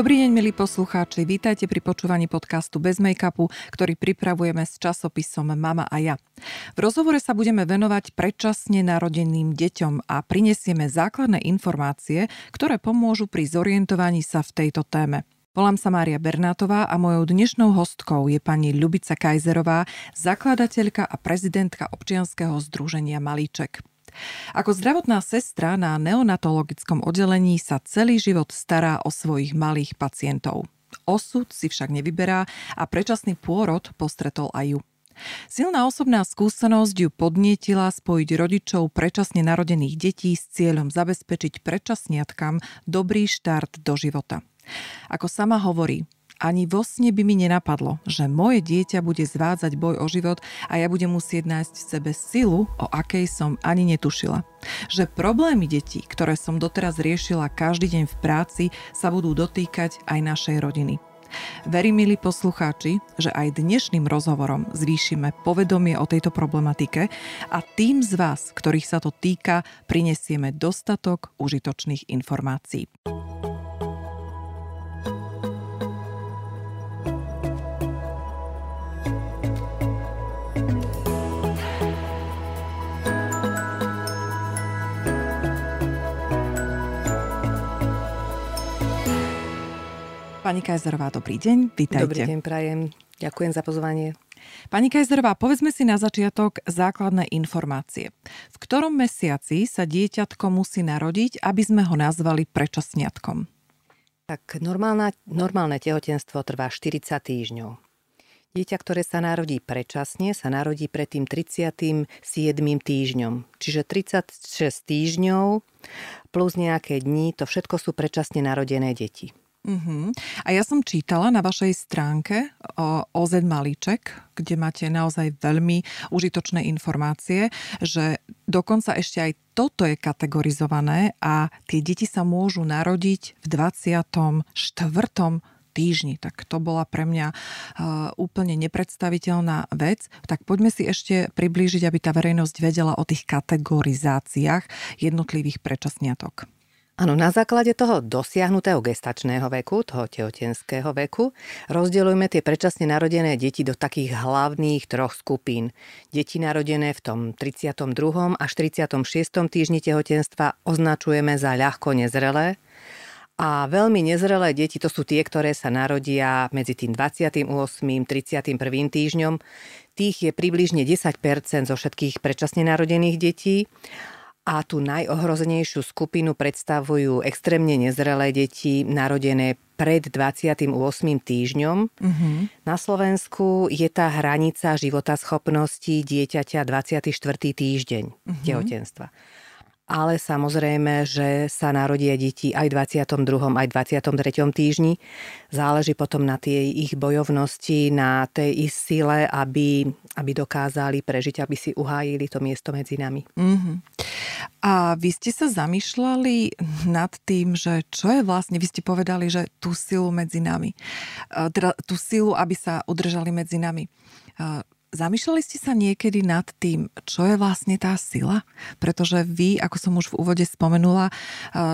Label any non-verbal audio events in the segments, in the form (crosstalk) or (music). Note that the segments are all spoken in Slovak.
Dobrý deň, milí poslucháči. Vítajte pri počúvaní podcastu Bez make-upu, ktorý pripravujeme s časopisom Mama a ja. V rozhovore sa budeme venovať predčasne narodeným deťom a prinesieme základné informácie, ktoré pomôžu pri zorientovaní sa v tejto téme. Volám sa Mária Bernátová a mojou dnešnou hostkou je pani Ľubica Kajzerová, zakladateľka a prezidentka občianskeho združenia Malíček. Ako zdravotná sestra na neonatologickom oddelení sa celý život stará o svojich malých pacientov. Osud si však nevyberá a predčasný pôrod postretol aj ju. Silná osobná skúsenosť ju podnietila spojiť rodičov predčasne narodených detí s cieľom zabezpečiť predčasniatkam dobrý štart do života. Ako sama hovorí, ani vo sne by mi nenapadlo, že moje dieťa bude zvádzať boj o život a ja budem musieť nájsť v sebe silu, o akej som ani netušila. Že problémy detí, ktoré som doteraz riešila každý deň v práci, sa budú dotýkať aj našej rodiny. Verím, milí poslucháči, že aj dnešným rozhovorom zvýšime povedomie o tejto problematike a tým z vás, ktorých sa to týka, prinesieme dostatok užitočných informácií. Pani Kajzerová, dobrý deň, vítajte. Dobrý deň, prajem. Ďakujem za pozvanie. Pani Kajzerová, povedzme si na začiatok základné informácie. V ktorom mesiaci sa dieťatko musí narodiť, aby sme ho nazvali prečasniatkom? Tak normálna, normálne tehotenstvo trvá 40 týždňov. Dieťa, ktoré sa narodí predčasne, sa narodí pred tým 37. týždňom. Čiže 36 týždňov plus nejaké dní, to všetko sú predčasne narodené deti. Uh-huh. A ja som čítala na vašej stránke o OZ Malíček, kde máte naozaj veľmi užitočné informácie, že dokonca ešte aj toto je kategorizované a tie deti sa môžu narodiť v 24 týždni. Tak to bola pre mňa uh, úplne nepredstaviteľná vec. Tak poďme si ešte priblížiť, aby tá verejnosť vedela o tých kategorizáciách jednotlivých predčasniatok. Áno, na základe toho dosiahnutého gestačného veku, toho tehotenského veku, rozdeľujeme tie predčasne narodené deti do takých hlavných troch skupín. Deti narodené v tom 32. až 36. týždni tehotenstva označujeme za ľahko nezrelé, a veľmi nezrelé deti to sú tie, ktoré sa narodia medzi tým 28. 31. týždňom. Tých je približne 10% zo všetkých predčasne narodených detí a tú najohrozenejšiu skupinu predstavujú extrémne nezrelé deti narodené pred 28. týždňom. Uh-huh. Na Slovensku je tá hranica životaschopnosti dieťaťa 24. týždeň uh-huh. tehotenstva ale samozrejme, že sa narodia deti aj v 22. aj 23. týždni. Záleží potom na tej ich bojovnosti, na tej ich sile, aby, aby dokázali prežiť, aby si uhájili to miesto medzi nami. Mm-hmm. A vy ste sa zamýšľali nad tým, že čo je vlastne, vy ste povedali, že tú silu medzi nami, teda tú silu, aby sa udržali medzi nami. Zamýšľali ste sa niekedy nad tým, čo je vlastne tá sila? Pretože vy, ako som už v úvode spomenula,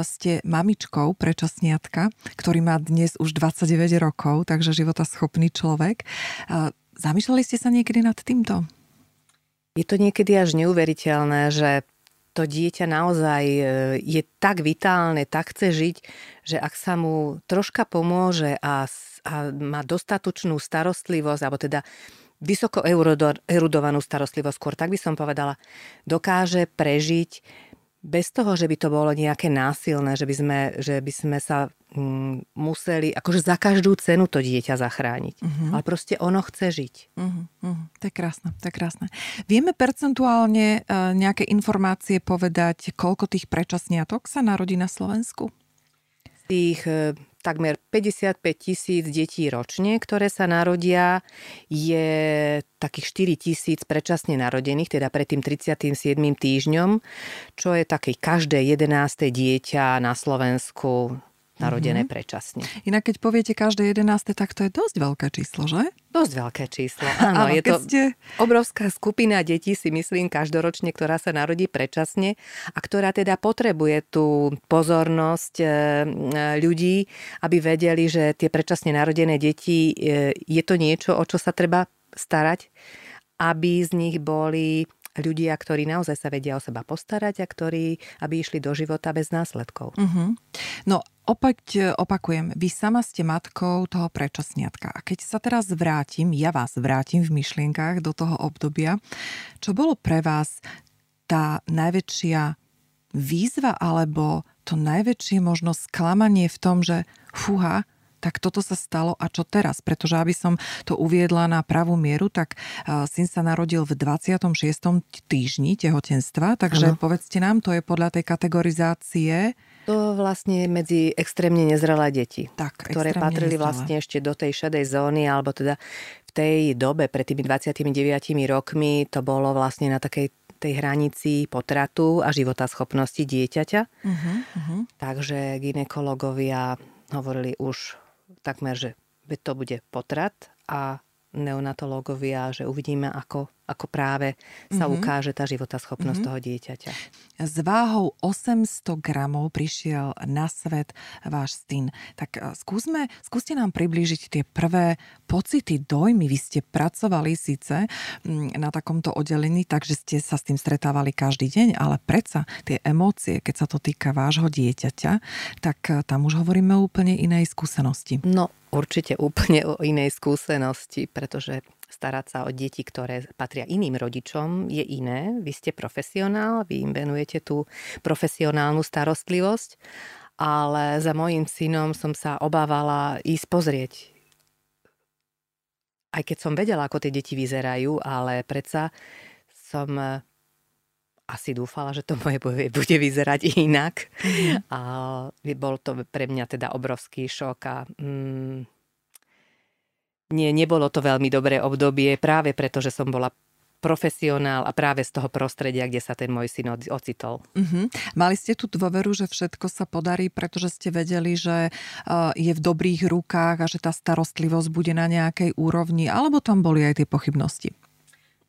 ste mamičkou prečasniatka, ktorý má dnes už 29 rokov, takže života schopný človek. Zamýšľali ste sa niekedy nad týmto? Je to niekedy až neuveriteľné, že to dieťa naozaj e, je tak vitálne, tak chce žiť, že ak sa mu troška pomôže a, a má dostatočnú starostlivosť, alebo teda vysoko erudovanú starostlivosť, skôr tak by som povedala, dokáže prežiť bez toho, že by to bolo nejaké násilné, že by sme, že by sme sa mm, museli akože za každú cenu to dieťa zachrániť. Uh-huh. Ale proste ono chce žiť. Uh-huh, uh-huh. To je krásne, to je krásne. Vieme percentuálne uh, nejaké informácie povedať, koľko tých predčasniatok sa narodí na Slovensku? Tých uh, takmer 55 tisíc detí ročne, ktoré sa narodia. Je takých 4 tisíc predčasne narodených, teda pred tým 37. týždňom, čo je také každé 11. dieťa na Slovensku narodené mm-hmm. predčasne. Inak keď poviete každé 11, tak to je dosť veľké číslo, že? Dosť veľké číslo. (laughs) Áno, je to ste... obrovská skupina detí, si myslím, každoročne, ktorá sa narodí predčasne a ktorá teda potrebuje tú pozornosť e, e, ľudí, aby vedeli, že tie predčasne narodené deti e, je to niečo, o čo sa treba starať, aby z nich boli ľudia, ktorí naozaj sa vedia o seba postarať a ktorí, aby išli do života bez následkov. Uh-huh. No opäť e, opakujem, vy sama ste matkou toho prečasniatka. A keď sa teraz vrátim, ja vás vrátim v myšlienkach do toho obdobia, čo bolo pre vás tá najväčšia výzva alebo to najväčšie možno sklamanie v tom, že fúha, tak toto sa stalo a čo teraz? Pretože aby som to uviedla na pravú mieru, tak syn sa narodil v 26. týždni tehotenstva, takže ano. povedzte nám, to je podľa tej kategorizácie to vlastne medzi extrémne nezrelé deti, tak, ktoré patrili nezrelé. vlastne ešte do tej šedej zóny, alebo teda v tej dobe, pred tými 29 rokmi, to bolo vlastne na takej tej hranici potratu a života schopnosti dieťaťa. Uh-huh, uh-huh. Takže ginekologovia hovorili už takmer, že to bude potrat a neonatológovia, že uvidíme, ako ako práve sa mm-hmm. ukáže tá životaschopnosť mm-hmm. toho dieťaťa. S váhou 800 gramov prišiel na svet váš syn. Tak e, skúsme, skúste nám priblížiť tie prvé pocity, dojmy. Vy ste pracovali síce mm, na takomto oddelení, takže ste sa s tým stretávali každý deň, ale predsa tie emócie, keď sa to týka vášho dieťaťa, tak e, tam už hovoríme o úplne inej skúsenosti. No, určite úplne o inej skúsenosti, pretože starať sa o deti, ktoré patria iným rodičom, je iné. Vy ste profesionál, vy im venujete tú profesionálnu starostlivosť, ale za mojim synom som sa obávala ísť pozrieť. Aj keď som vedela, ako tie deti vyzerajú, ale predsa som eh, asi dúfala, že to moje bude vyzerať inak. Mm. A bol to pre mňa teda obrovský šok a mm, nie, nebolo to veľmi dobré obdobie práve preto, že som bola profesionál a práve z toho prostredia, kde sa ten môj syn ocitol. Uh-huh. Mali ste tu dôveru, že všetko sa podarí, pretože ste vedeli, že uh, je v dobrých rukách a že tá starostlivosť bude na nejakej úrovni, alebo tam boli aj tie pochybnosti?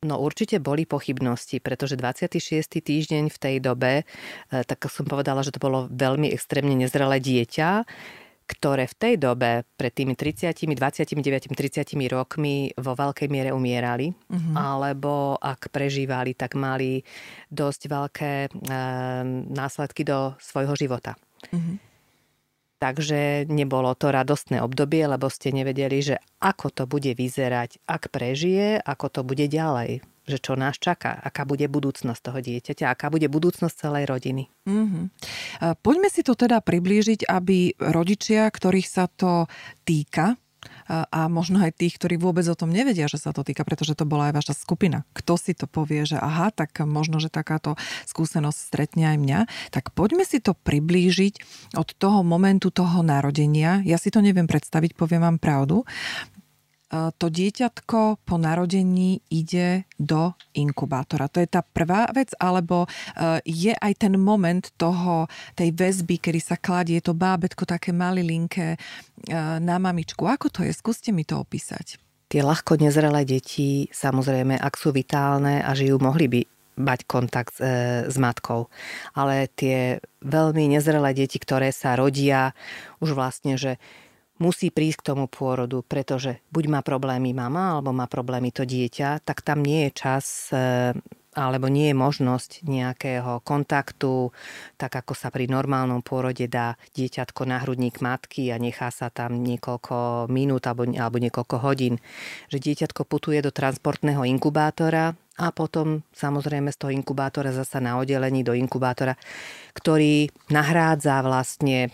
No určite boli pochybnosti, pretože 26. týždeň v tej dobe, eh, tak som povedala, že to bolo veľmi extrémne nezrelé dieťa, ktoré v tej dobe pred tými 30, 29, 30 rokmi vo veľkej miere umierali, uh-huh. alebo ak prežívali, tak mali dosť veľké e, následky do svojho života. Uh-huh. Takže nebolo to radostné obdobie, lebo ste nevedeli, že ako to bude vyzerať, ak prežije, ako to bude ďalej že čo nás čaká, aká bude budúcnosť toho dieťaťa, aká bude budúcnosť celej rodiny. Mm-hmm. Poďme si to teda priblížiť, aby rodičia, ktorých sa to týka, a možno aj tých, ktorí vôbec o tom nevedia, že sa to týka, pretože to bola aj vaša skupina. Kto si to povie, že aha, tak možno, že takáto skúsenosť stretne aj mňa. Tak poďme si to priblížiť od toho momentu toho narodenia. Ja si to neviem predstaviť, poviem vám pravdu. E, to dieťatko po narodení ide do inkubátora. To je tá prvá vec, alebo e, je aj ten moment toho, tej väzby, kedy sa kladie to bábetko také malilinké e, na mamičku. Ako to je? Skúste mi to opísať. Tie ľahko nezrelé deti, samozrejme, ak sú vitálne a žijú, mohli by mať kontakt s, s matkou. Ale tie veľmi nezrelé deti, ktoré sa rodia, už vlastne, že musí prísť k tomu pôrodu, pretože buď má problémy mama, alebo má problémy to dieťa, tak tam nie je čas e, alebo nie je možnosť nejakého kontaktu, tak ako sa pri normálnom pôrode dá dieťatko na hrudník matky a nechá sa tam niekoľko minút alebo, alebo niekoľko hodín. Že dieťatko putuje do transportného inkubátora a potom samozrejme z toho inkubátora zasa na oddelení do inkubátora, ktorý nahrádza vlastne e,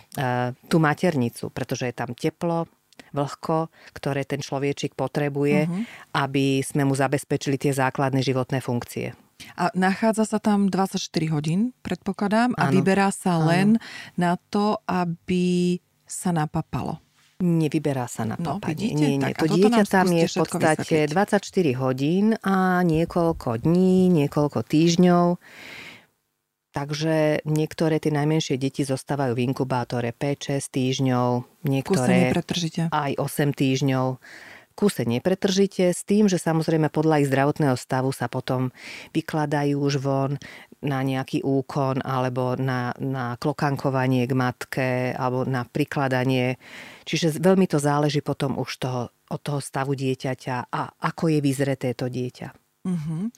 tú maternicu, pretože je tam teplo, vlhko, ktoré ten človečik potrebuje, uh-huh. aby sme mu zabezpečili tie základné životné funkcie. A nachádza sa tam 24 hodín, predpokladám, a ano. vyberá sa len ano. na to, aby sa napapalo. Nevyberá sa na no, papanie. Nie, nie. To dieťa tam je v podstate vysvetliť. 24 hodín a niekoľko dní, niekoľko týždňov Takže niektoré tie najmenšie deti zostávajú v inkubátore 5-6 týždňov, niektoré aj 8 týždňov. Kúse nepretržite s tým, že samozrejme podľa ich zdravotného stavu sa potom vykladajú už von na nejaký úkon alebo na, na klokankovanie k matke alebo na prikladanie. Čiže veľmi to záleží potom už toho, od toho stavu dieťaťa a ako je vyzreté to dieťa. Uh-huh.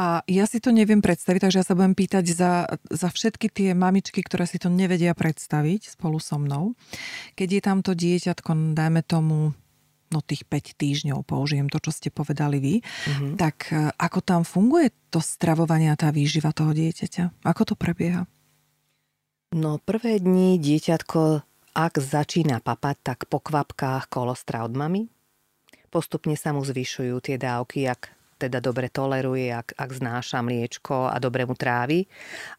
A ja si to neviem predstaviť, takže ja sa budem pýtať za, za všetky tie mamičky, ktoré si to nevedia predstaviť spolu so mnou. Keď je tam to dieťatko, dajme tomu, no tých 5 týždňov, použijem to, čo ste povedali vy, uh-huh. tak e, ako tam funguje to stravovanie a tá výživa toho dieťaťa? Ako to prebieha? No prvé dni dieťatko, ak začína papať, tak po kvapkách kolostra od mamy. Postupne sa mu zvyšujú tie dávky, ak teda dobre toleruje, ak, ak znáša mliečko a dobre mu trávi.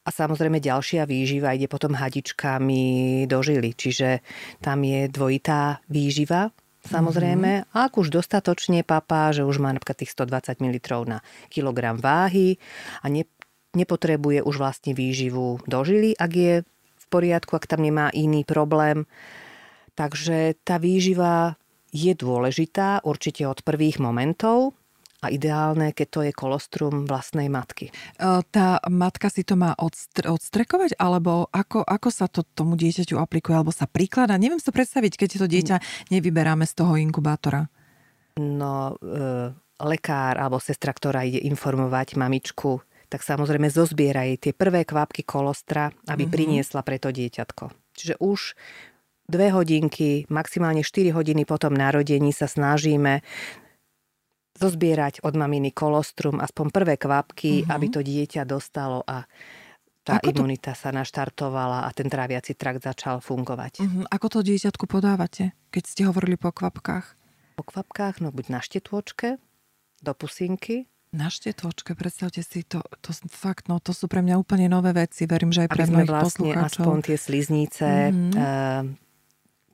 A samozrejme ďalšia výživa ide potom hadičkami do žily, čiže tam je dvojitá výživa, samozrejme. Mm-hmm. Ak už dostatočne papá, že už má napríklad tých 120 ml na kilogram váhy a ne, nepotrebuje už vlastne výživu do žily, ak je v poriadku, ak tam nemá iný problém. Takže tá výživa je dôležitá určite od prvých momentov, a ideálne, keď to je kolostrum vlastnej matky. E, tá matka si to má odstre- odstrekovať, alebo ako, ako sa to tomu dieťaťu aplikuje, alebo sa príklada? Neviem si predstaviť, keď to dieťa nevyberáme z toho inkubátora. No, e, lekár alebo sestra, ktorá ide informovať mamičku, tak samozrejme zozbiera jej tie prvé kvapky kolostra, aby mm-hmm. priniesla pre to dieťatko. Čiže už dve hodinky, maximálne 4 hodiny po tom narodení sa snažíme zozbierať od maminy kolostrum, aspoň prvé kvapky, uh-huh. aby to dieťa dostalo a tá Ako imunita to... sa naštartovala a ten tráviaci trakt začal fungovať. Uh-huh. Ako to dieťatku podávate, keď ste hovorili po kvapkách? Po kvapkách, no buď na štetôčke, do pusinky. Na štetôčke, predstavte si, to, to fakt, no to sú pre mňa úplne nové veci, verím, že aj pre Aby sme vlastne aspoň tie sliznice mm-hmm. uh,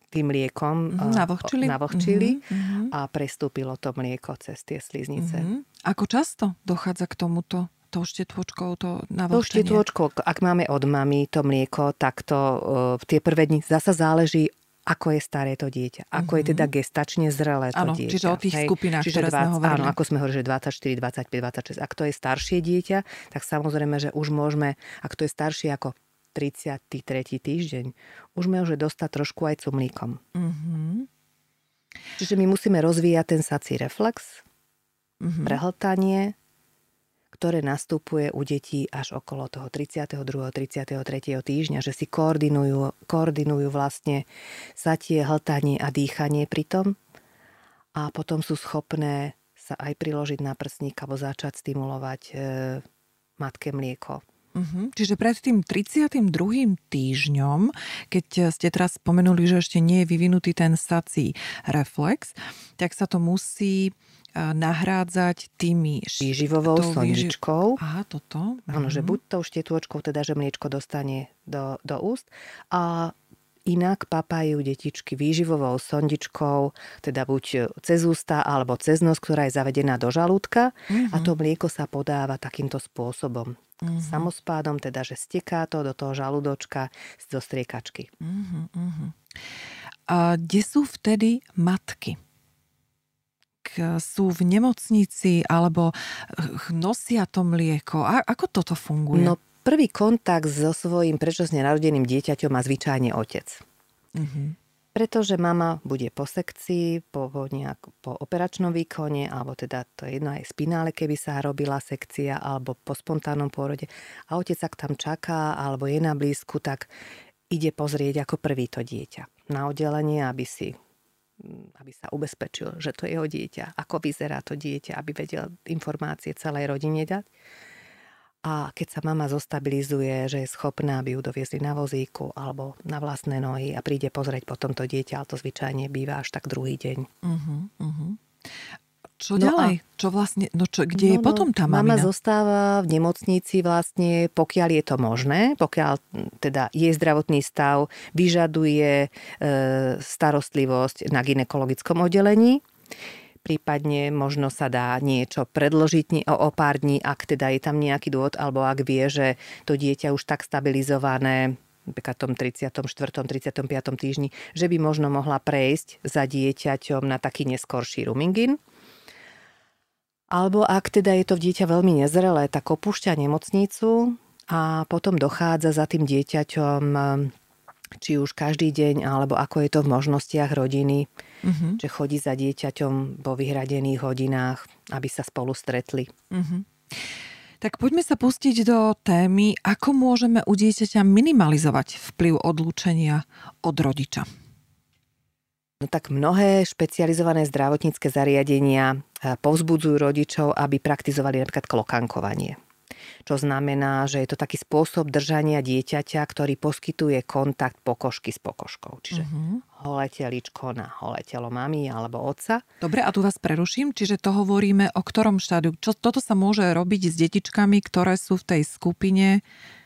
tým mliekom mm-hmm, mm-hmm. a prestúpilo to mlieko cez tie sliznice. Mm-hmm. Ako často dochádza k tomuto? tou štetôčkou to navohčenie? Tou štetôčkou, ak máme od mamy to mlieko, tak to uh, tie prvé dni zasa záleží ako je staré to dieťa, ako mm-hmm. je teda gestačne zrelé to ano, dieťa. čiže o tých hej. skupinách, čiže ktoré 20, sme hovorili. Áno, ako sme hovorili, že 24, 25, 26. Ak to je staršie dieťa, tak samozrejme, že už môžeme, ak to je staršie ako 33. týždeň, už môže dostať trošku aj cumlíkom. Mm-hmm. Čiže my musíme rozvíjať ten sací reflex, mm-hmm. prehltanie, ktoré nastupuje u detí až okolo toho 32. 33. týždňa, že si koordinujú, koordinujú vlastne satie, hltanie a dýchanie pri tom a potom sú schopné sa aj priložiť na prsník alebo začať stimulovať e, matke mlieko. Uh-huh. Čiže pred tým 32. týždňom, keď ste teraz spomenuli, že ešte nie je vyvinutý ten sací reflex, tak sa to musí e, nahrádzať tými... Výživovou sondičkou. Aha, toto. Áno, uh-huh. že mhm. buď tou štetôčkou, teda, že mliečko dostane do, do úst a Inak papajú detičky výživovou sondičkou, teda buď cez ústa alebo cez nos, ktorá je zavedená do žalúdka mm-hmm. a to mlieko sa podáva takýmto spôsobom. Mm-hmm. Samospádom, teda, že steká to do toho žalúdočka zo striekačky. Mm-hmm. A kde sú vtedy matky? sú v nemocnici alebo nosia to mlieko? A ako toto funguje? No Prvý kontakt so svojím predčasne narodeným dieťaťom má zvyčajne otec. Mm-hmm. Pretože mama bude po sekcii, po, nejak, po operačnom výkone, alebo teda to je jedno aj spinále, keby sa robila sekcia, alebo po spontánnom pôrode. A otec, ak tam čaká, alebo je na blízku, tak ide pozrieť ako prvý to dieťa na oddelenie, aby si aby sa ubezpečil, že to je jeho dieťa, ako vyzerá to dieťa, aby vedel informácie celej rodine dať. A keď sa mama zostabilizuje, že je schopná, aby ju doviezli na vozíku alebo na vlastné nohy a príde pozrieť potom to dieťa, ale to zvyčajne býva až tak druhý deň. Uh-huh, uh-huh. Čo no ďalej? A, čo vlastne, no čo, kde no, je potom tá mamina? Mama zostáva v nemocnici vlastne, pokiaľ je to možné, pokiaľ teda jej zdravotný stav vyžaduje e, starostlivosť na ginekologickom oddelení. Prípadne možno sa dá niečo predložiť o, o pár dní, ak teda je tam nejaký dôvod, alebo ak vie, že to dieťa už tak stabilizované napríklad tom 34. 35. týždni, že by možno mohla prejsť za dieťaťom na taký neskorší rooming Alebo ak teda je to dieťa veľmi nezrelé, tak opúšťa nemocnicu a potom dochádza za tým dieťaťom či už každý deň, alebo ako je to v možnostiach rodiny, uh-huh. že chodí za dieťaťom vo vyhradených hodinách, aby sa spolu stretli. Uh-huh. Tak poďme sa pustiť do témy, ako môžeme u dieťaťa minimalizovať vplyv odlúčenia od rodiča. No tak mnohé špecializované zdravotnícke zariadenia eh, povzbudzujú rodičov, aby praktizovali napríklad klokankovanie čo znamená, že je to taký spôsob držania dieťaťa, ktorý poskytuje kontakt pokožky s pokožkou. Čiže uh-huh. holé teličko na holé telo mami alebo otca. Dobre, a tu vás preruším, čiže to hovoríme o ktorom štádiu. Čo, toto sa môže robiť s detičkami, ktoré sú v tej skupine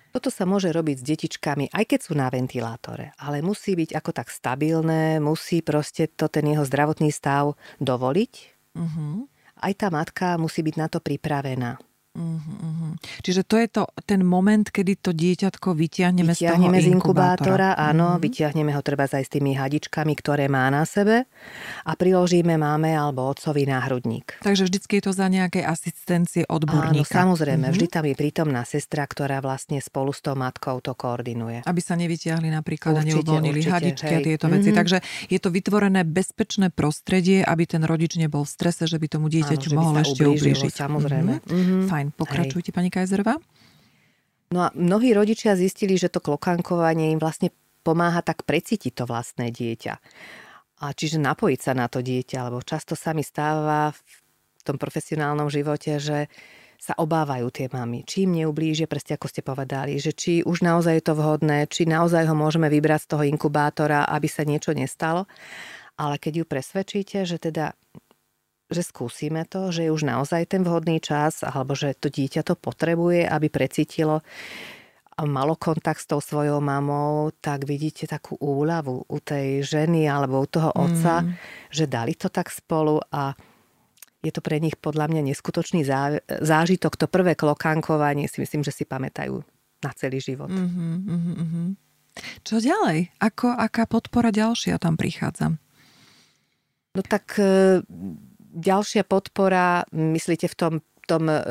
toto sa môže robiť s detičkami, aj keď sú na ventilátore, ale musí byť ako tak stabilné, musí proste to ten jeho zdravotný stav dovoliť. Uh-huh. Aj tá matka musí byť na to pripravená. Uh-huh. Čiže to je to, ten moment, kedy to dieťatko vyťahneme, vyťahneme z toho inkubátora. áno, uh-huh. vyťahneme ho treba aj s tými hadičkami, ktoré má na sebe a priložíme máme alebo otcovi náhrudník. Takže vždycky je to za nejakej asistencie odborníka. Áno, samozrejme, uh-huh. vždy tam je prítomná sestra, ktorá vlastne spolu s tou matkou to koordinuje. Aby sa nevyťahli napríklad určite, a neuvoľnili určite, hadičky hej. a tieto veci. Uh-huh. Takže je to vytvorené bezpečné prostredie, aby ten rodič nebol v strese, že by tomu dieťaťu mohol ešte ublížiť. Samozrejme. Uh-huh. Fajn. Pokračujte, Hej. pani Kajzerová. No a mnohí rodičia zistili, že to klokankovanie im vlastne pomáha tak precítiť to vlastné dieťa. A čiže napojiť sa na to dieťa, lebo často sa mi stáva v tom profesionálnom živote, že sa obávajú tie mamy. Či im neublíže, presne ako ste povedali, že či už naozaj je to vhodné, či naozaj ho môžeme vybrať z toho inkubátora, aby sa niečo nestalo. Ale keď ju presvedčíte, že teda že skúsime to, že je už naozaj ten vhodný čas, alebo že to dieťa to potrebuje, aby precítilo a malo kontakt s tou svojou mamou, tak vidíte takú úľavu u tej ženy alebo u toho otca, mm. že dali to tak spolu a je to pre nich podľa mňa neskutočný zážitok. To prvé klokankovanie si myslím, že si pamätajú na celý život. Mm-hmm, mm-hmm. Čo ďalej? Ako, aká podpora ďalšia tam prichádza? No tak e, ďalšia podpora, myslíte v tom tom, e,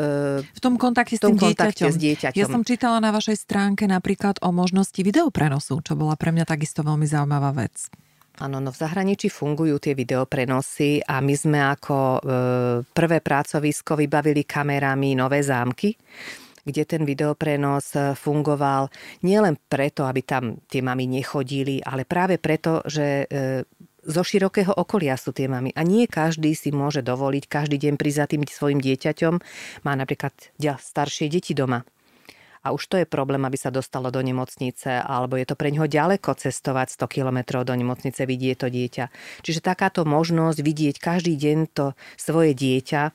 v tom kontakte, s, tom tým kontakte dieťaťom. s dieťaťom. Ja som čítala na vašej stránke napríklad o možnosti videoprenosu, čo bola pre mňa takisto veľmi zaujímavá vec. Áno, no v zahraničí fungujú tie videoprenosy a my sme ako e, prvé pracovisko vybavili kamerami nové zámky kde ten videoprenos e, fungoval nielen preto, aby tam tie mami nechodili, ale práve preto, že e, zo širokého okolia sú tie mamy. A nie každý si môže dovoliť každý deň prísť za tým svojim dieťaťom. Má napríklad staršie deti doma. A už to je problém, aby sa dostalo do nemocnice, alebo je to pre ňoho ďaleko cestovať 100 kilometrov do nemocnice, vidieť to dieťa. Čiže takáto možnosť vidieť každý deň to svoje dieťa,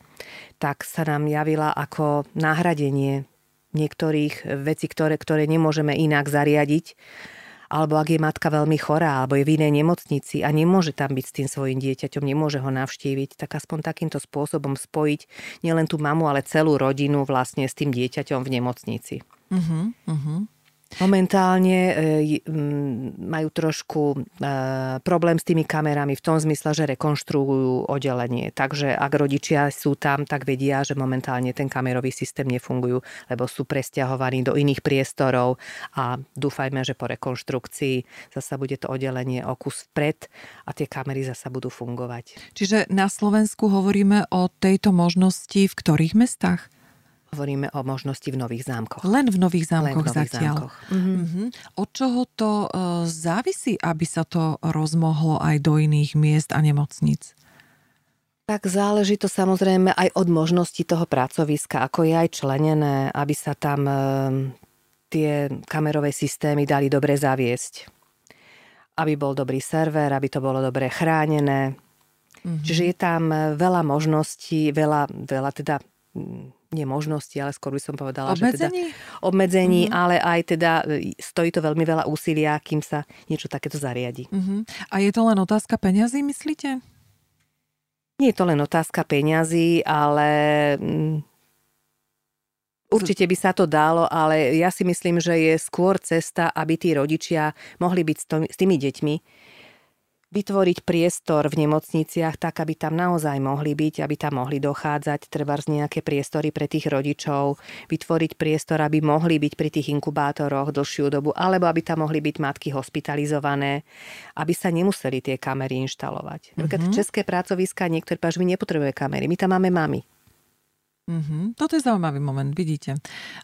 tak sa nám javila ako nahradenie niektorých vecí, ktoré, ktoré nemôžeme inak zariadiť alebo ak je matka veľmi chorá, alebo je v inej nemocnici a nemôže tam byť s tým svojim dieťaťom, nemôže ho navštíviť, tak aspoň takýmto spôsobom spojiť nielen tú mamu, ale celú rodinu vlastne s tým dieťaťom v nemocnici. Uh-huh, uh-huh. Momentálne e, majú trošku e, problém s tými kamerami v tom zmysle, že rekonštruujú oddelenie. Takže ak rodičia sú tam, tak vedia, že momentálne ten kamerový systém nefungujú, lebo sú presťahovaní do iných priestorov a dúfajme, že po rekonštrukcii zasa bude to oddelenie o kus vpred a tie kamery zasa budú fungovať. Čiže na Slovensku hovoríme o tejto možnosti v ktorých mestách? Hovoríme o možnosti v nových zámkoch. Len v nových zámkoch Len v nových zatiaľ. Zámkoch. Mm-hmm. Mm-hmm. Od čoho to uh, závisí, aby sa to rozmohlo aj do iných miest a nemocníc? Tak záleží to samozrejme aj od možnosti toho pracoviska, ako je aj členené, aby sa tam uh, tie kamerové systémy dali dobre zaviesť. Aby bol dobrý server, aby to bolo dobre chránené. Mm-hmm. Čiže je tam veľa možností, veľa, veľa teda nie možnosti, ale skôr by som povedala, obmedzení? že teda obmedzení, mm-hmm. ale aj teda e, stojí to veľmi veľa úsilia, kým sa niečo takéto zariadi. Mm-hmm. A je to len otázka peňazí, myslíte? Nie je to len otázka peňazí, ale mm, Určite by sa to dalo, ale ja si myslím, že je skôr cesta, aby tí rodičia mohli byť s tými deťmi, vytvoriť priestor v nemocniciach tak, aby tam naozaj mohli byť, aby tam mohli dochádzať, treba z nejaké priestory pre tých rodičov, vytvoriť priestor, aby mohli byť pri tých inkubátoroch dlhšiu dobu, alebo aby tam mohli byť matky hospitalizované, aby sa nemuseli tie kamery inštalovať. Mm-hmm. České pracoviska, niektoré páž, my nepotrebujeme kamery, my tam máme mami. Mm-hmm. Toto je zaujímavý moment, vidíte.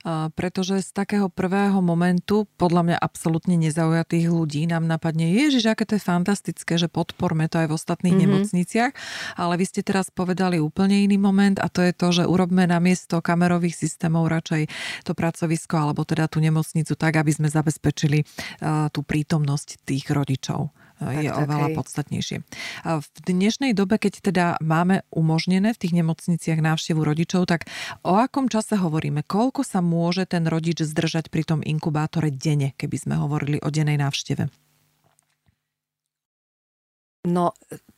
Uh, pretože z takého prvého momentu, podľa mňa absolútne nezaujatých ľudí, nám napadne, ježiš, aké to je fantastické, že podporme to aj v ostatných mm-hmm. nemocniciach, ale vy ste teraz povedali úplne iný moment a to je to, že urobme na miesto kamerových systémov radšej to pracovisko alebo teda tú nemocnicu tak, aby sme zabezpečili uh, tú prítomnosť tých rodičov je tak, oveľa hej. podstatnejšie. V dnešnej dobe, keď teda máme umožnené v tých nemocniciach návštevu rodičov, tak o akom čase hovoríme? Koľko sa môže ten rodič zdržať pri tom inkubátore denne, keby sme hovorili o dennej návšteve? No,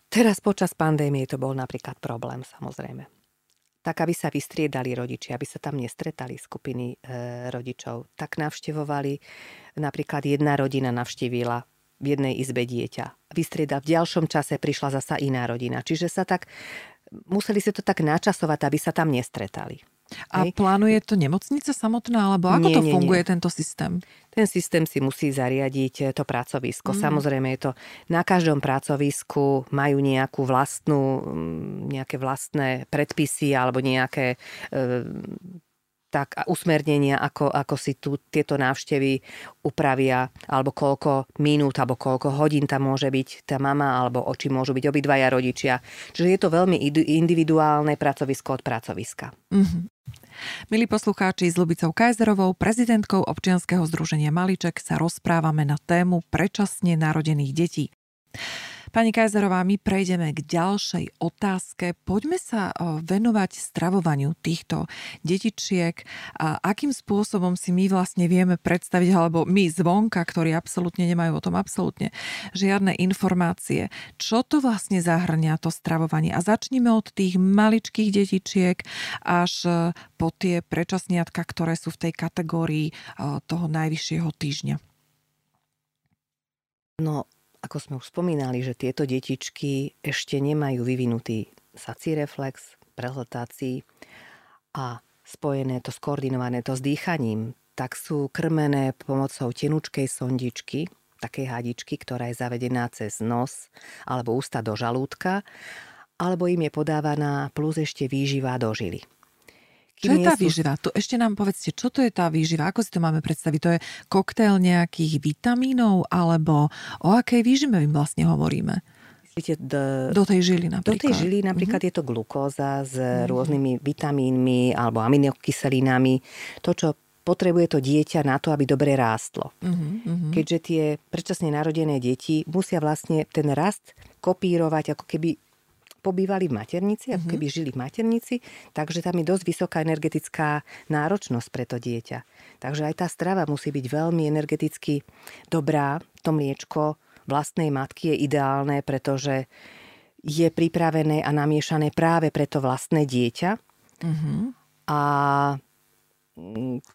teraz počas pandémie to bol napríklad problém, samozrejme. Tak, aby sa vystriedali rodičia, aby sa tam nestretali skupiny e, rodičov. Tak navštevovali, napríklad jedna rodina navštívila v jednej izbe dieťa. Vystrieda v ďalšom čase prišla zasa iná rodina. Čiže sa tak, museli si to tak načasovať, aby sa tam nestretali. A Hej. plánuje to nemocnica samotná, alebo ako nie, to funguje, nie. tento systém? Ten systém si musí zariadiť eh, to pracovisko. Mm. Samozrejme je to, na každom pracovisku majú nejakú vlastnú, mm, nejaké vlastné predpisy alebo nejaké e, tak a usmernenia, ako, ako si tu tieto návštevy upravia, alebo koľko minút, alebo koľko hodín tam môže byť tá mama, alebo oči môžu byť obidvaja rodičia. Čiže je to veľmi individuálne pracovisko od pracoviska. Mm-hmm. Milí poslucháči, s Lubicou Kajzerovou, prezidentkou občianskeho združenia Maliček sa rozprávame na tému predčasne narodených detí. Pani Kajzerová, my prejdeme k ďalšej otázke. Poďme sa venovať stravovaniu týchto detičiek a akým spôsobom si my vlastne vieme predstaviť, alebo my zvonka, ktorí absolútne nemajú o tom absolútne žiadne informácie, čo to vlastne zahrňa to stravovanie. A začneme od tých maličkých detičiek až e, po tie prečasniatka, ktoré sú v tej kategórii toho najvyššieho týždňa. No, ako sme už spomínali, že tieto detičky ešte nemajú vyvinutý sací reflex, prehltáci a spojené to, skoordinované to s dýchaním, tak sú krmené pomocou tenučkej sondičky, takej hadičky, ktorá je zavedená cez nos alebo ústa do žalúdka, alebo im je podávaná plus ešte výživa do žily. Čo je tá sú... výživa? To ešte nám povedzte, čo to je tá výživa? Ako si to máme predstaviť? To je koktail nejakých vitamínov? Alebo o akej výžive my vlastne hovoríme? do, do tej žily napríklad. Do tej žily napríklad uh-huh. je to glukóza s uh-huh. rôznymi vitamínmi alebo aminokyselinami. To, čo potrebuje to dieťa na to, aby dobre rástlo. Uh-huh. Keďže tie predčasne narodené deti musia vlastne ten rast kopírovať ako keby pobývali v maternici, ako mhm. keby žili v maternici, takže tam je dosť vysoká energetická náročnosť pre to dieťa. Takže aj tá strava musí byť veľmi energeticky dobrá. To mliečko vlastnej matky je ideálne, pretože je pripravené a namiešané práve pre to vlastné dieťa. Uh-huh. A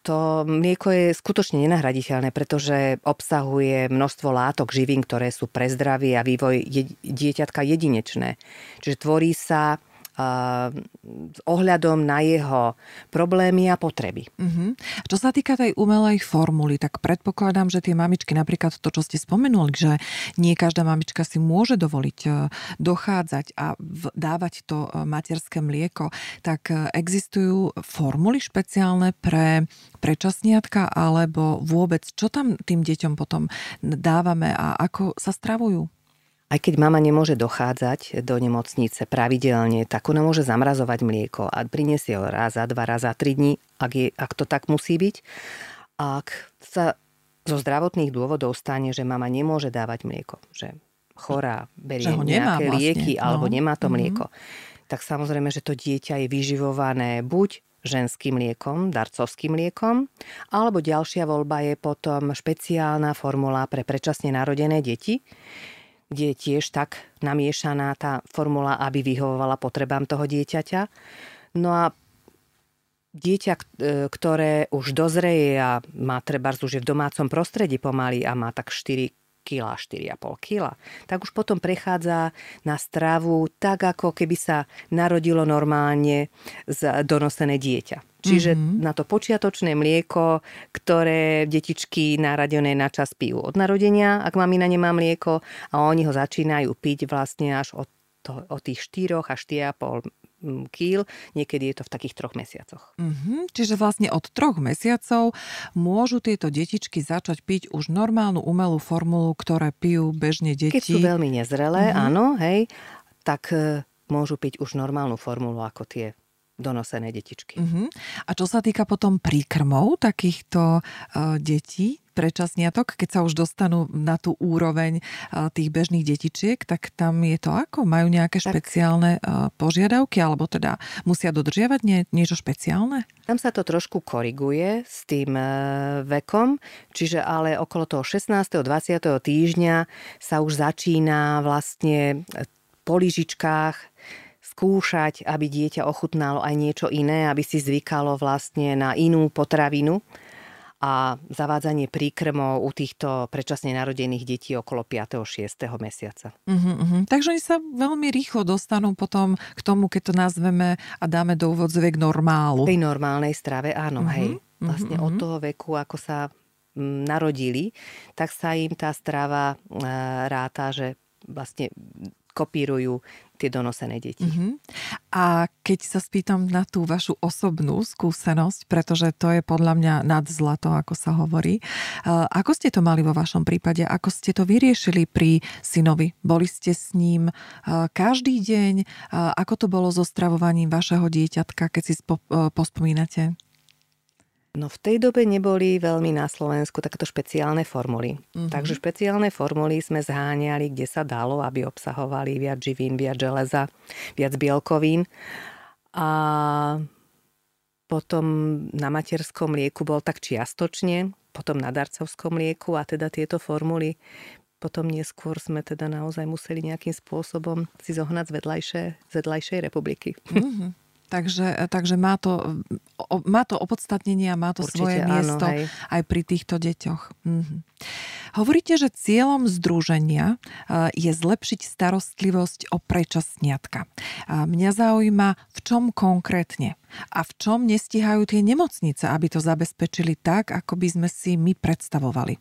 to mlieko je skutočne nenahraditeľné, pretože obsahuje množstvo látok živín, ktoré sú pre zdravie a vývoj dieťatka jedinečné. Čiže tvorí sa s ohľadom na jeho problémy a potreby. Uh-huh. Čo sa týka tej umelej formuly, tak predpokladám, že tie mamičky, napríklad to, čo ste spomenuli, že nie každá mamička si môže dovoliť e, dochádzať a dávať to e, materské mlieko, tak existujú formuly špeciálne pre prečasniatka alebo vôbec, čo tam tým deťom potom dávame a ako sa stravujú? Aj keď mama nemôže dochádzať do nemocnice pravidelne, tak ona môže zamrazovať mlieko a priniesie ho raz za dva, raz za tri dní, ak, je, ak to tak musí byť. Ak sa zo zdravotných dôvodov stane, že mama nemôže dávať mlieko, že chorá, berie nejaké vlastne. lieky alebo no. nemá to mhm. mlieko, mm-hmm. tak samozrejme, že to dieťa je vyživované buď ženským mliekom, darcovským mliekom, alebo ďalšia voľba je potom špeciálna formula pre predčasne narodené deti, kde je tiež tak namiešaná tá formula, aby vyhovovala potrebám toho dieťaťa. No a dieťa, e, ktoré už dozreje a má treba už je v domácom prostredí pomaly a má tak 4 kg, 4,5 kg, tak už potom prechádza na stravu tak, ako keby sa narodilo normálne donosené dieťa. Čiže mm-hmm. na to počiatočné mlieko, ktoré detičky naradené na čas pijú od narodenia, ak mamina nemá mlieko, a oni ho začínajú piť vlastne až od, to, od tých 4 až 4,5 kýl, niekedy je to v takých troch mesiacoch. Mm-hmm, čiže vlastne od troch mesiacov môžu tieto detičky začať piť už normálnu umelú formulu, ktoré pijú bežne deti. Keď sú veľmi nezrelé, mm-hmm. áno, hej, tak e, môžu piť už normálnu formulu ako tie donosené detičky. Uh-huh. A čo sa týka potom príkrmov takýchto uh, detí, predčasniatok, keď sa už dostanú na tú úroveň uh, tých bežných detičiek, tak tam je to ako? Majú nejaké tak. špeciálne uh, požiadavky, alebo teda musia dodržiavať nie, niečo špeciálne? Tam sa to trošku koriguje s tým uh, vekom, čiže ale okolo toho 16. 20. týždňa sa už začína vlastne po lyžičkách skúšať, aby dieťa ochutnalo aj niečo iné, aby si zvykalo vlastne na inú potravinu a zavádzanie príkrmov u týchto predčasne narodených detí okolo 5. 6. mesiaca. Uh-huh, uh-huh. Takže oni sa veľmi rýchlo dostanú potom k tomu, keď to nazveme a dáme do úvodzoviek normálu. Tej normálnej strave, áno, uh-huh, hej. Vlastne uh-huh. od toho veku, ako sa narodili, tak sa im tá strava ráta, že vlastne kopírujú tie donosené deti. Uh-huh. A keď sa spýtam na tú vašu osobnú skúsenosť, pretože to je podľa mňa nad zlato, ako sa hovorí, ako ste to mali vo vašom prípade? Ako ste to vyriešili pri synovi? Boli ste s ním každý deň? Ako to bolo so stravovaním vašeho dieťatka, keď si pospomínate? No v tej dobe neboli veľmi na Slovensku takéto špeciálne formuly. Mm-hmm. Takže špeciálne formuly sme zháňali, kde sa dalo, aby obsahovali viac živín, viac železa, viac bielkovín. A potom na materskom lieku bol tak čiastočne, potom na darcovskom lieku a teda tieto formuly potom neskôr sme teda naozaj museli nejakým spôsobom si zohnať z vedľajšej, z vedľajšej republiky. Mm-hmm. Takže, takže má, to, má to opodstatnenie a má to Určite, svoje áno, miesto hej. aj pri týchto deťoch. Mhm. Hovoríte, že cieľom združenia e, je zlepšiť starostlivosť o prečasniatka. Mňa zaujíma, v čom konkrétne a v čom nestihajú tie nemocnice, aby to zabezpečili tak, ako by sme si my predstavovali.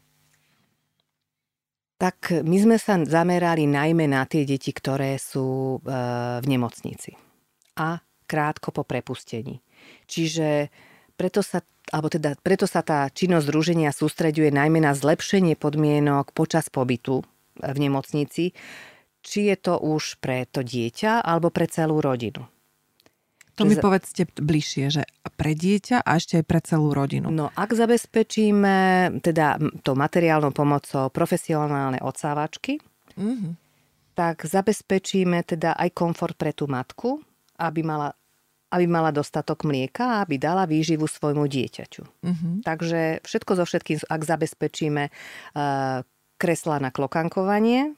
Tak my sme sa zamerali najmä na tie deti, ktoré sú e, v nemocnici. A krátko po prepustení. Čiže preto sa, alebo teda, preto sa tá činnosť združenia sústreďuje najmä na zlepšenie podmienok počas pobytu v nemocnici, či je to už pre to dieťa alebo pre celú rodinu. To mi povedzte bližšie, že pre dieťa a ešte aj pre celú rodinu. No ak zabezpečíme teda to materiálnou pomocou profesionálne odsávačky, mm-hmm. tak zabezpečíme teda aj komfort pre tú matku, aby mala, aby mala dostatok mlieka a aby dala výživu svojmu dieťaťu. Uh-huh. Takže všetko zo všetkým, ak zabezpečíme uh, kreslá na klokankovanie,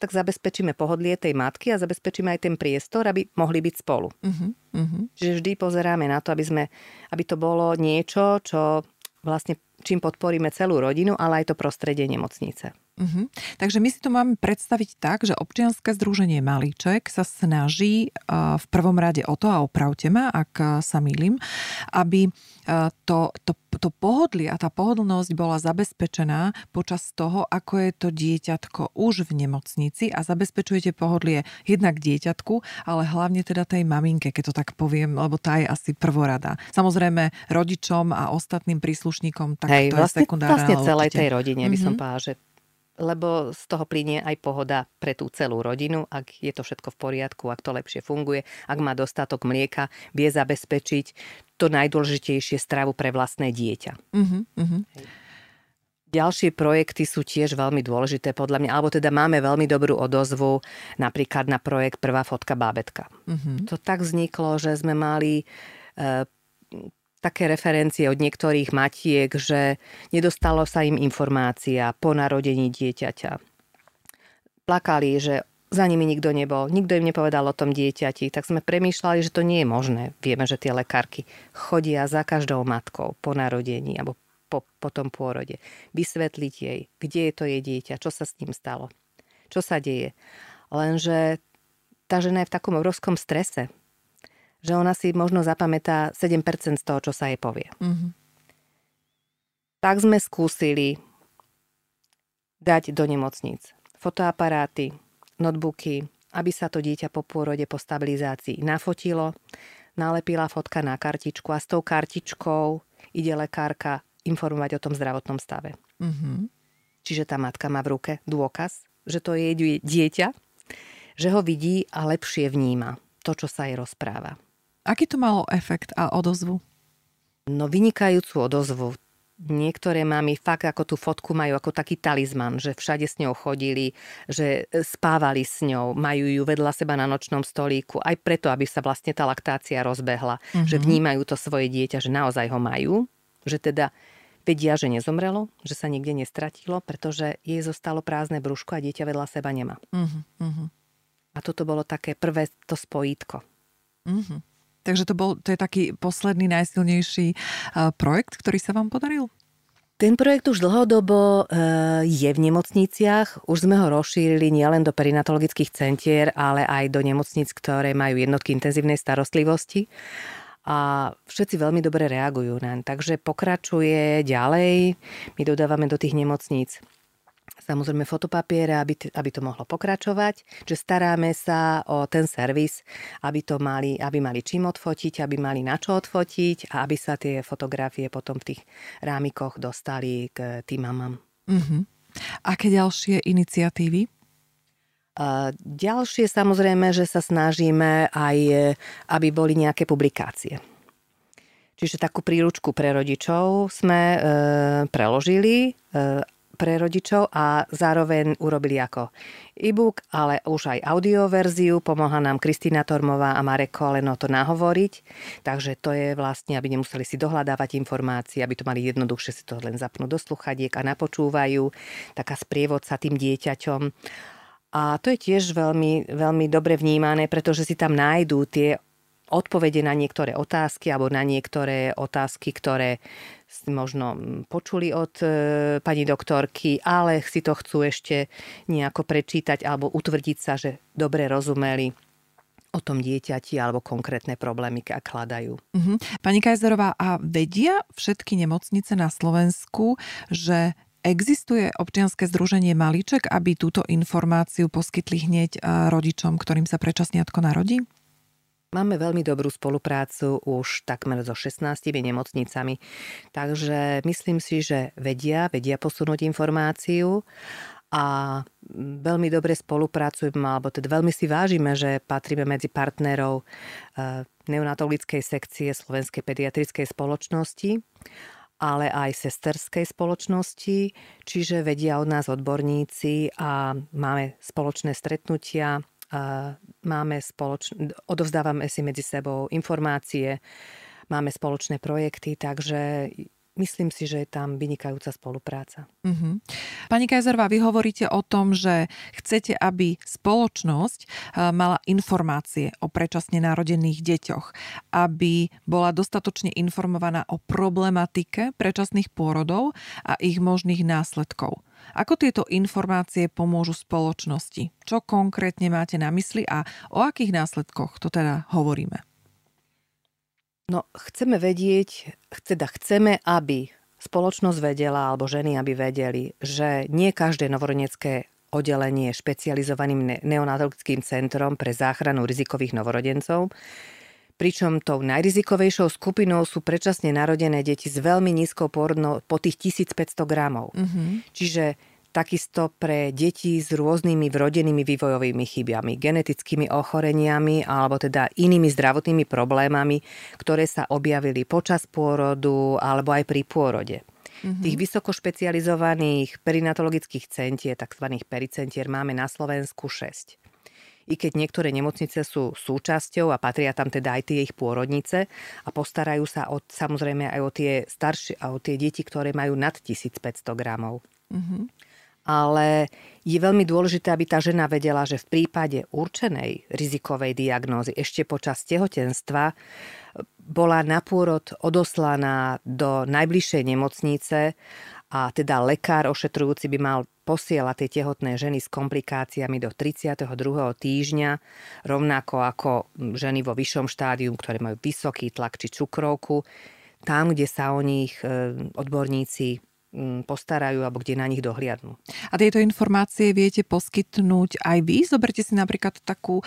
tak zabezpečíme pohodlie tej matky a zabezpečíme aj ten priestor, aby mohli byť spolu. Uh-huh. Uh-huh. Čiže vždy pozeráme na to, aby, sme, aby to bolo niečo, čo vlastne čím podporíme celú rodinu, ale aj to prostredie nemocnice. Uh-huh. Takže my si to máme predstaviť tak, že občianske združenie Malíček sa snaží uh, v prvom rade o to, a opravte ma, ak uh, sa milím, aby uh, to, to, to pohodlie a tá pohodlnosť bola zabezpečená počas toho, ako je to dieťatko už v nemocnici a zabezpečujete pohodlie jednak dieťatku, ale hlavne teda tej maminke, keď to tak poviem, lebo tá je asi prvorada. Samozrejme rodičom a ostatným príslušníkom, tak Hej, to vlastne, je sekundárne. Vlastne celej tej rodine by som mhm. povedala, že lebo z toho plinie aj pohoda pre tú celú rodinu, ak je to všetko v poriadku, ak to lepšie funguje, ak má dostatok mlieka, vie zabezpečiť to najdôležitejšie stravu pre vlastné dieťa. Uh-huh, uh-huh. Ďalšie projekty sú tiež veľmi dôležité podľa mňa, alebo teda máme veľmi dobrú odozvu napríklad na projekt Prvá fotka bábetka. Uh-huh. To tak vzniklo, že sme mali e, také referencie od niektorých matiek, že nedostalo sa im informácia po narodení dieťaťa. plakali, že za nimi nikto nebol, nikto im nepovedal o tom dieťati, tak sme premýšľali, že to nie je možné. Vieme, že tie lekárky chodia za každou matkou po narodení alebo po, po tom pôrode. Vysvetliť jej, kde je to jej dieťa, čo sa s ním stalo, čo sa deje. Lenže tá žena je v takom obrovskom strese, že ona si možno zapamätá 7% z toho, čo sa jej povie. Mm-hmm. Tak sme skúsili dať do nemocnic fotoaparáty, notebooky, aby sa to dieťa po pôrode po stabilizácii nafotilo, nalepila fotka na kartičku a s tou kartičkou ide lekárka informovať o tom zdravotnom stave. Mm-hmm. Čiže tá matka má v ruke dôkaz, že to je dieťa, že ho vidí a lepšie vníma to, čo sa jej rozpráva. Aký to malo efekt a odozvu? No vynikajúcu odozvu niektoré mamy fakt ako tú fotku majú ako taký talizman, že všade s ňou chodili, že e, spávali s ňou, majú ju vedľa seba na nočnom stolíku, aj preto, aby sa vlastne tá laktácia rozbehla, mm-hmm. že vnímajú to svoje dieťa, že naozaj ho majú, že teda vedia, že nezomrelo, že sa nikde nestratilo, pretože jej zostalo prázdne brúško a dieťa vedľa seba nemá. Mm-hmm. A toto bolo také prvé to spojítko. Mm-hmm. Takže to, bol, to je taký posledný, najsilnejší uh, projekt, ktorý sa vám podaril? Ten projekt už dlhodobo uh, je v nemocniciach. Už sme ho rozšírili nielen do perinatologických centier, ale aj do nemocnic, ktoré majú jednotky intenzívnej starostlivosti. A všetci veľmi dobre reagujú naň. Takže pokračuje ďalej. My dodávame do tých nemocníc samozrejme fotopapiere, aby, aby to mohlo pokračovať. Že staráme sa o ten servis, aby to mali, aby mali čím odfotiť, aby mali na čo odfotiť a aby sa tie fotografie potom v tých rámikoch dostali k tým mamám. Uh-huh. Aké ďalšie iniciatívy? Ďalšie samozrejme, že sa snažíme aj, aby boli nejaké publikácie. Čiže takú príručku pre rodičov sme e, preložili e, pre rodičov a zároveň urobili ako e-book, ale už aj audioverziu. Pomohla nám Kristýna Tormová a Marek Koleno to nahovoriť. Takže to je vlastne, aby nemuseli si dohľadávať informácie, aby to mali jednoduchšie si to len zapnúť do sluchadiek a napočúvajú. Taká sprievodca tým dieťaťom. A to je tiež veľmi, veľmi dobre vnímané, pretože si tam nájdú tie odpovede na niektoré otázky alebo na niektoré otázky, ktoré možno počuli od e, pani doktorky, ale si to chcú ešte nejako prečítať alebo utvrdiť sa, že dobre rozumeli o tom dieťati alebo konkrétne problémy, kladajú. Uh-huh. Pani Kajzerová, a vedia všetky nemocnice na Slovensku, že Existuje občianske združenie Malíček, aby túto informáciu poskytli hneď e, rodičom, ktorým sa prečasniatko narodí? Máme veľmi dobrú spoluprácu už takmer so 16 nemocnicami, takže myslím si, že vedia, vedia posunúť informáciu a veľmi dobre spolupracujeme, alebo teda veľmi si vážime, že patríme medzi partnerov eh, neonatologickej sekcie Slovenskej pediatrickej spoločnosti ale aj sesterskej spoločnosti, čiže vedia od nás odborníci a máme spoločné stretnutia máme spoločné, odovzdávame si medzi sebou informácie, máme spoločné projekty, takže myslím si, že je tam vynikajúca spolupráca. Uh-huh. Pani Kajzerová, vy hovoríte o tom, že chcete, aby spoločnosť mala informácie o predčasne narodených deťoch, aby bola dostatočne informovaná o problematike predčasných pôrodov a ich možných následkov. Ako tieto informácie pomôžu spoločnosti? Čo konkrétne máte na mysli a o akých následkoch to teda hovoríme? No, chceme vedieť, teda chceme, aby spoločnosť vedela, alebo ženy, aby vedeli, že nie každé novorodenecké oddelenie špecializovaným neonatologickým centrom pre záchranu rizikových novorodencov, pričom tou najrizikovejšou skupinou sú predčasne narodené deti s veľmi nízkou pôrodnou po tých 1500 gramov. Mm-hmm. Čiže takisto pre deti s rôznymi vrodenými vývojovými chybami, genetickými ochoreniami alebo teda inými zdravotnými problémami, ktoré sa objavili počas pôrodu alebo aj pri pôrode. Mm-hmm. Tých vysoko špecializovaných perinatologických centier, tzv. pericentier, máme na Slovensku 6 i keď niektoré nemocnice sú súčasťou a patria tam teda aj tie ich pôrodnice a postarajú sa o, samozrejme aj o tie staršie a o tie deti, ktoré majú nad 1500 gramov. Mm-hmm ale je veľmi dôležité, aby tá žena vedela, že v prípade určenej rizikovej diagnózy ešte počas tehotenstva bola na pôrod odoslaná do najbližšej nemocnice a teda lekár ošetrujúci by mal posielať tie tehotné ženy s komplikáciami do 32. týždňa, rovnako ako ženy vo vyššom štádiu, ktoré majú vysoký tlak či cukrovku, tam, kde sa o nich e, odborníci postarajú alebo kde na nich dohliadnú. A tieto informácie viete poskytnúť aj vy? Zoberte si napríklad takú uh,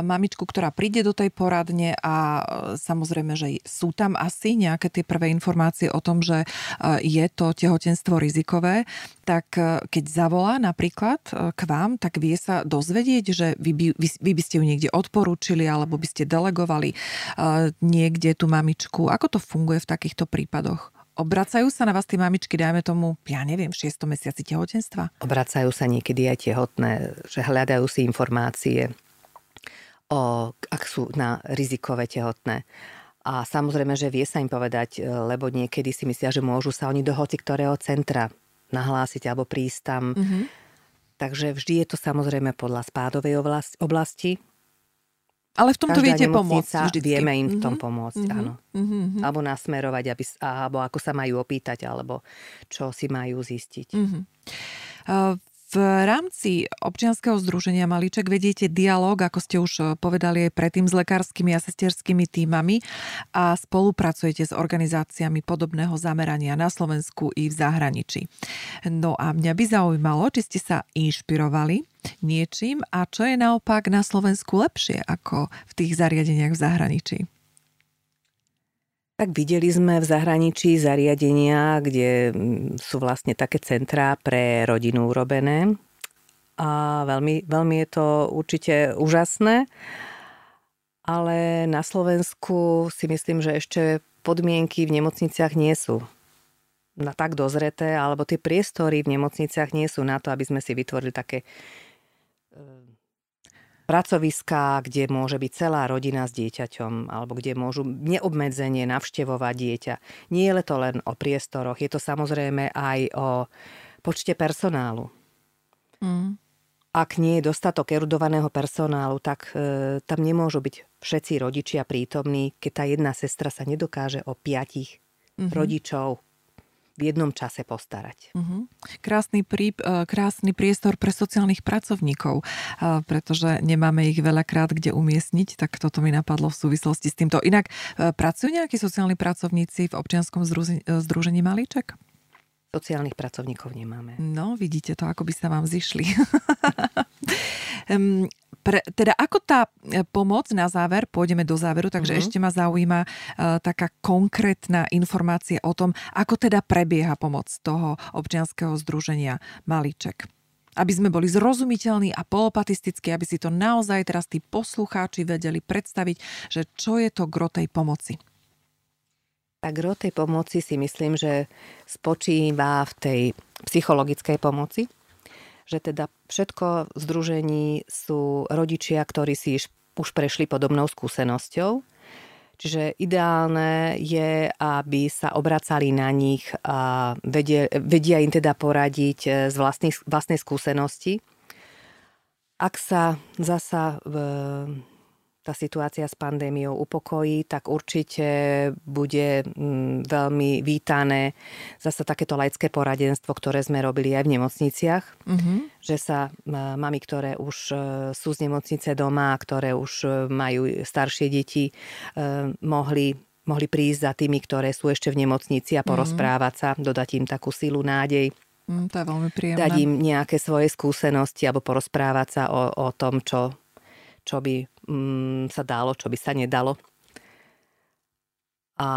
mamičku, ktorá príde do tej poradne a uh, samozrejme, že sú tam asi nejaké tie prvé informácie o tom, že uh, je to tehotenstvo rizikové, tak keď zavolá napríklad k vám, tak vie sa dozvedieť, že vy by, vy, vy by ste ju niekde odporúčili alebo by ste delegovali niekde tú mamičku. Ako to funguje v takýchto prípadoch? Obracajú sa na vás tie mamičky, dajme tomu, ja neviem, v 6. mesiaci tehotenstva? Obracajú sa niekedy aj tehotné, že hľadajú si informácie, o, ak sú na rizikové tehotné. A samozrejme, že vie sa im povedať, e, lebo niekedy si myslia, že môžu sa oni do hoci ktorého centra nahlásiť alebo prísť tam. Mm-hmm. Takže vždy je to samozrejme podľa spádovej oblasti, ale v tomto viete pomôcť. Vždycky. Vieme im v tom mhm. pomôcť, mm-hmm. áno. Mm-hmm. Alebo nasmerovať, aby, alebo ako sa majú opýtať, alebo čo si majú zistiť. Mm-hmm. Uh, v rámci občianskeho združenia Malíček vediete dialog, ako ste už eh, povedali aj predtým, s lekárskymi a sesterskými týmami a spolupracujete s organizáciami podobného zamerania na Slovensku i v zahraničí. No a mňa by zaujímalo, či ste sa inšpirovali niečím a čo je naopak na Slovensku lepšie ako v tých zariadeniach v zahraničí. Tak videli sme v zahraničí zariadenia, kde mm, sú vlastne také centrá pre rodinu urobené. A veľmi, veľmi je to určite úžasné. Ale na Slovensku si myslím, že ešte podmienky v nemocniciach nie sú na tak dozreté, alebo tie priestory v nemocniciach nie sú na to, aby sme si vytvorili také pracoviská, kde môže byť celá rodina s dieťaťom, alebo kde môžu neobmedzenie navštevovať dieťa. Nie je to len o priestoroch, je to samozrejme aj o počte personálu. Mm. Ak nie je dostatok erudovaného personálu, tak e, tam nemôžu byť všetci rodičia prítomní, keď tá jedna sestra sa nedokáže o piatich mm-hmm. rodičov v jednom čase postarať. Uh-huh. Krásny, prí, e, krásny priestor pre sociálnych pracovníkov, e, pretože nemáme ich veľakrát kde umiestniť, tak toto mi napadlo v súvislosti s týmto. Inak e, pracujú nejakí sociálni pracovníci v občianskom združení Malíček? Sociálnych pracovníkov nemáme. No, vidíte to, ako by sa vám zišli. (laughs) Pre, teda ako tá e, pomoc na záver, pôjdeme do záveru, takže mm-hmm. ešte ma zaujíma uh, taká konkrétna informácia o tom, ako teda prebieha pomoc toho občianského združenia Malíček aby sme boli zrozumiteľní a polopatistickí, aby si to naozaj teraz tí poslucháči vedeli predstaviť, že čo je to gro tej pomoci. Tak gro tej pomoci si myslím, že spočíva v tej psychologickej pomoci, že teda všetko v združení sú rodičia, ktorí si už prešli podobnou skúsenosťou. Čiže ideálne je, aby sa obracali na nich a vedia, vedia im teda poradiť e, z vlastnej skúsenosti. Ak sa zasa tá situácia s pandémiou upokojí, tak určite bude mm, veľmi vítané zase takéto laické poradenstvo, ktoré sme robili aj v nemocniciach. Mm-hmm. Že sa mami, ktoré už e, sú z nemocnice doma, ktoré už e, majú staršie deti, e, mohli mohli prísť za tými, ktoré sú ešte v nemocnici a mhm. porozprávať sa, dodať im takú silu, nádej. Mm, to je veľmi príjemné. Dať im nejaké svoje skúsenosti alebo porozprávať sa o, o tom, čo, čo by mm, sa dalo, čo by sa nedalo. A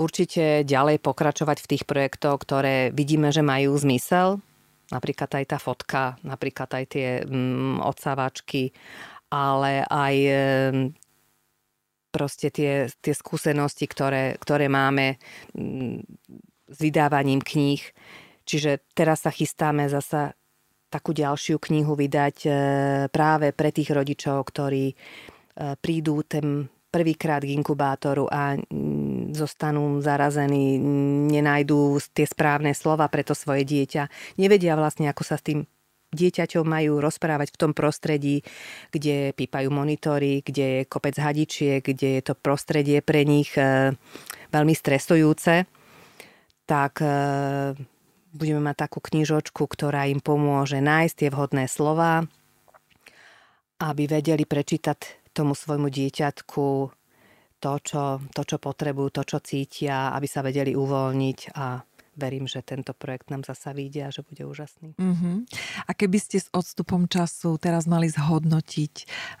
určite ďalej pokračovať v tých projektoch, ktoré vidíme, že majú zmysel. Napríklad aj tá fotka, napríklad aj tie mm, odsávačky, ale aj e, proste tie, tie skúsenosti, ktoré, ktoré máme mm, s vydávaním kníh. Čiže teraz sa chystáme zasa takú ďalšiu knihu vydať e, práve pre tých rodičov, ktorí e, prídu ten prvýkrát k inkubátoru a zostanú zarazení, nenajdú tie správne slova pre to svoje dieťa, nevedia vlastne, ako sa s tým dieťaťom majú rozprávať v tom prostredí, kde pípajú monitory, kde je kopec hadičiek, kde je to prostredie pre nich e, veľmi stresujúce, tak budeme mať takú knižočku, ktorá im pomôže nájsť tie vhodné slova, aby vedeli prečítať tomu svojmu dieťatku to čo, to, čo potrebujú, to, čo cítia, aby sa vedeli uvoľniť a verím, že tento projekt nám zasa vyjde a že bude úžasný. Uh-huh. A keby ste s odstupom času teraz mali zhodnotiť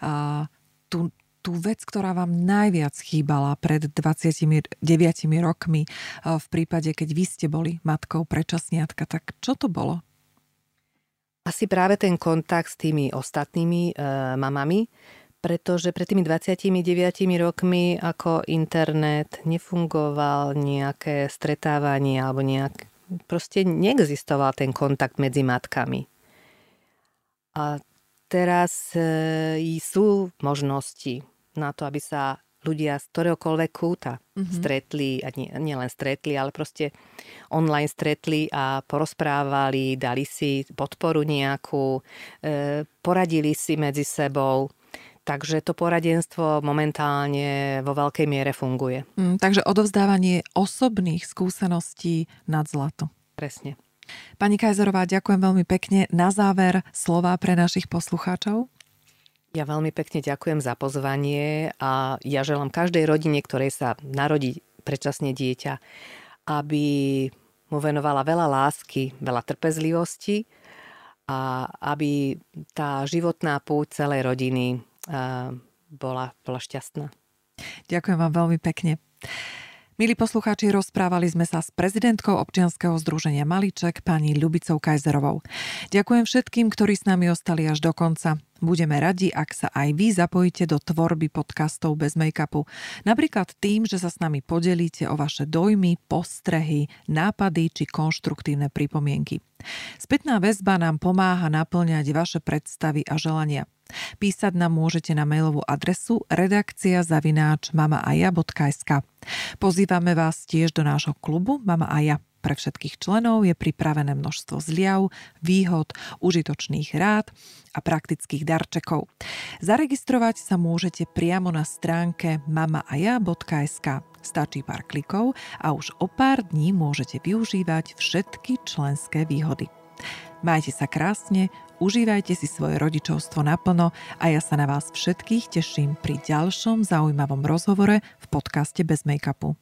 uh, tú, tú vec, ktorá vám najviac chýbala pred 29 rokmi uh, v prípade, keď vy ste boli matkou prečasniatka, tak čo to bolo? Asi práve ten kontakt s tými ostatnými uh, mamami, pretože pred tými 29 rokmi ako internet nefungoval nejaké stretávanie alebo nejak, proste neexistoval ten kontakt medzi matkami. A teraz e, sú možnosti na to, aby sa ľudia z ktoréhokoľvek kúta mm-hmm. stretli, a nie, nielen stretli, ale proste online stretli a porozprávali, dali si podporu nejakú, e, poradili si medzi sebou. Takže to poradenstvo momentálne vo veľkej miere funguje. Mm, takže odovzdávanie osobných skúseností nad zlato. Presne. Pani Kajzerová, ďakujem veľmi pekne. Na záver slova pre našich poslucháčov. Ja veľmi pekne ďakujem za pozvanie a ja želám každej rodine, ktorej sa narodí predčasne dieťa, aby mu venovala veľa lásky, veľa trpezlivosti a aby tá životná púť celej rodiny bola, bola šťastná. Ďakujem vám veľmi pekne. Milí poslucháči, rozprávali sme sa s prezidentkou občianskeho združenia Maliček, pani Ľubicou Kajzerovou. Ďakujem všetkým, ktorí s nami ostali až do konca. Budeme radi, ak sa aj vy zapojíte do tvorby podcastov bez make-upu. Napríklad tým, že sa s nami podelíte o vaše dojmy, postrehy, nápady či konštruktívne pripomienky. Spätná väzba nám pomáha naplňať vaše predstavy a želania. Písať nám môžete na mailovú adresu redakcia zavináč mamaaja.sk. Pozývame vás tiež do nášho klubu Mama Aja. Pre všetkých členov je pripravené množstvo zliav, výhod, užitočných rád a praktických darčekov. Zaregistrovať sa môžete priamo na stránke mamaaja.sk. Stačí pár klikov a už o pár dní môžete využívať všetky členské výhody. Majte sa krásne, užívajte si svoje rodičovstvo naplno a ja sa na vás všetkých teším pri ďalšom zaujímavom rozhovore v podcaste Bez make-upu.